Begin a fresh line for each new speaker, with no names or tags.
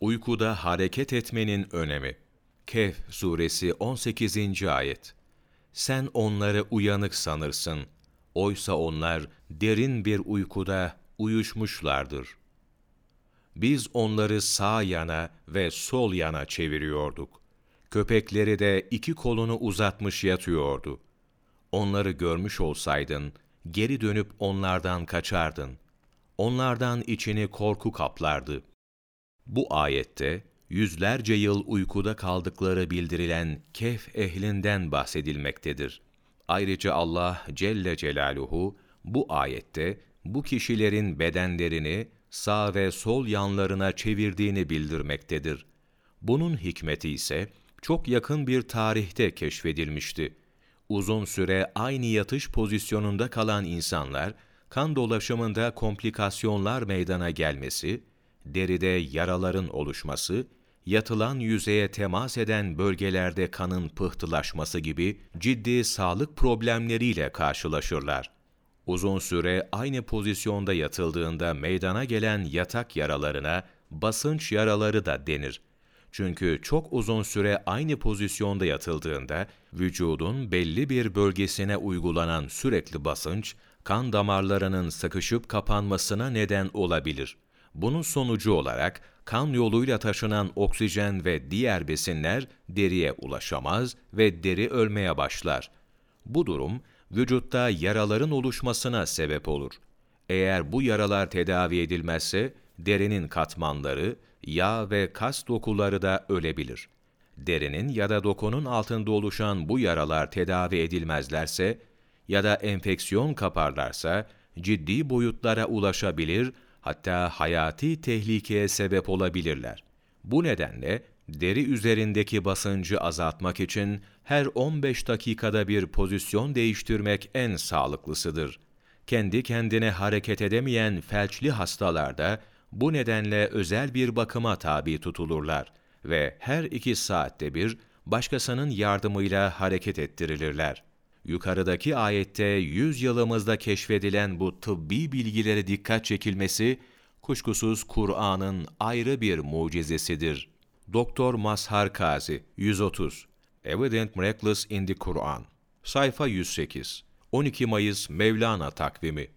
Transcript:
Uykuda hareket etmenin önemi. Kehf suresi 18. ayet. Sen onları uyanık sanırsın. Oysa onlar derin bir uykuda uyuşmuşlardır. Biz onları sağ yana ve sol yana çeviriyorduk. Köpekleri de iki kolunu uzatmış yatıyordu. Onları görmüş olsaydın, geri dönüp onlardan kaçardın. Onlardan içini korku kaplardı. Bu ayette, yüzlerce yıl uykuda kaldıkları bildirilen Kehf ehlinden bahsedilmektedir. Ayrıca Allah Celle Celaluhu, bu ayette, bu kişilerin bedenlerini sağ ve sol yanlarına çevirdiğini bildirmektedir. Bunun hikmeti ise, çok yakın bir tarihte keşfedilmişti. Uzun süre aynı yatış pozisyonunda kalan insanlar, kan dolaşımında komplikasyonlar meydana gelmesi, deride yaraların oluşması, yatılan yüzeye temas eden bölgelerde kanın pıhtılaşması gibi ciddi sağlık problemleriyle karşılaşırlar. Uzun süre aynı pozisyonda yatıldığında meydana gelen yatak yaralarına basınç yaraları da denir. Çünkü çok uzun süre aynı pozisyonda yatıldığında vücudun belli bir bölgesine uygulanan sürekli basınç, kan damarlarının sıkışıp kapanmasına neden olabilir. Bunun sonucu olarak kan yoluyla taşınan oksijen ve diğer besinler deriye ulaşamaz ve deri ölmeye başlar. Bu durum vücutta yaraların oluşmasına sebep olur. Eğer bu yaralar tedavi edilmezse derinin katmanları, yağ ve kas dokuları da ölebilir. Derinin ya da dokunun altında oluşan bu yaralar tedavi edilmezlerse ya da enfeksiyon kaparlarsa ciddi boyutlara ulaşabilir, hatta hayati tehlikeye sebep olabilirler. Bu nedenle deri üzerindeki basıncı azaltmak için her 15 dakikada bir pozisyon değiştirmek en sağlıklısıdır. Kendi kendine hareket edemeyen felçli hastalarda bu nedenle özel bir bakıma tabi tutulurlar ve her iki saatte bir başkasının yardımıyla hareket ettirilirler. Yukarıdaki ayette 100 yılımızda keşfedilen bu tıbbi bilgilere dikkat çekilmesi, kuşkusuz Kur'an'ın ayrı bir mucizesidir. Doktor Mazhar Kazi 130 Evident Miracles in the Quran Sayfa 108 12 Mayıs Mevlana takvimi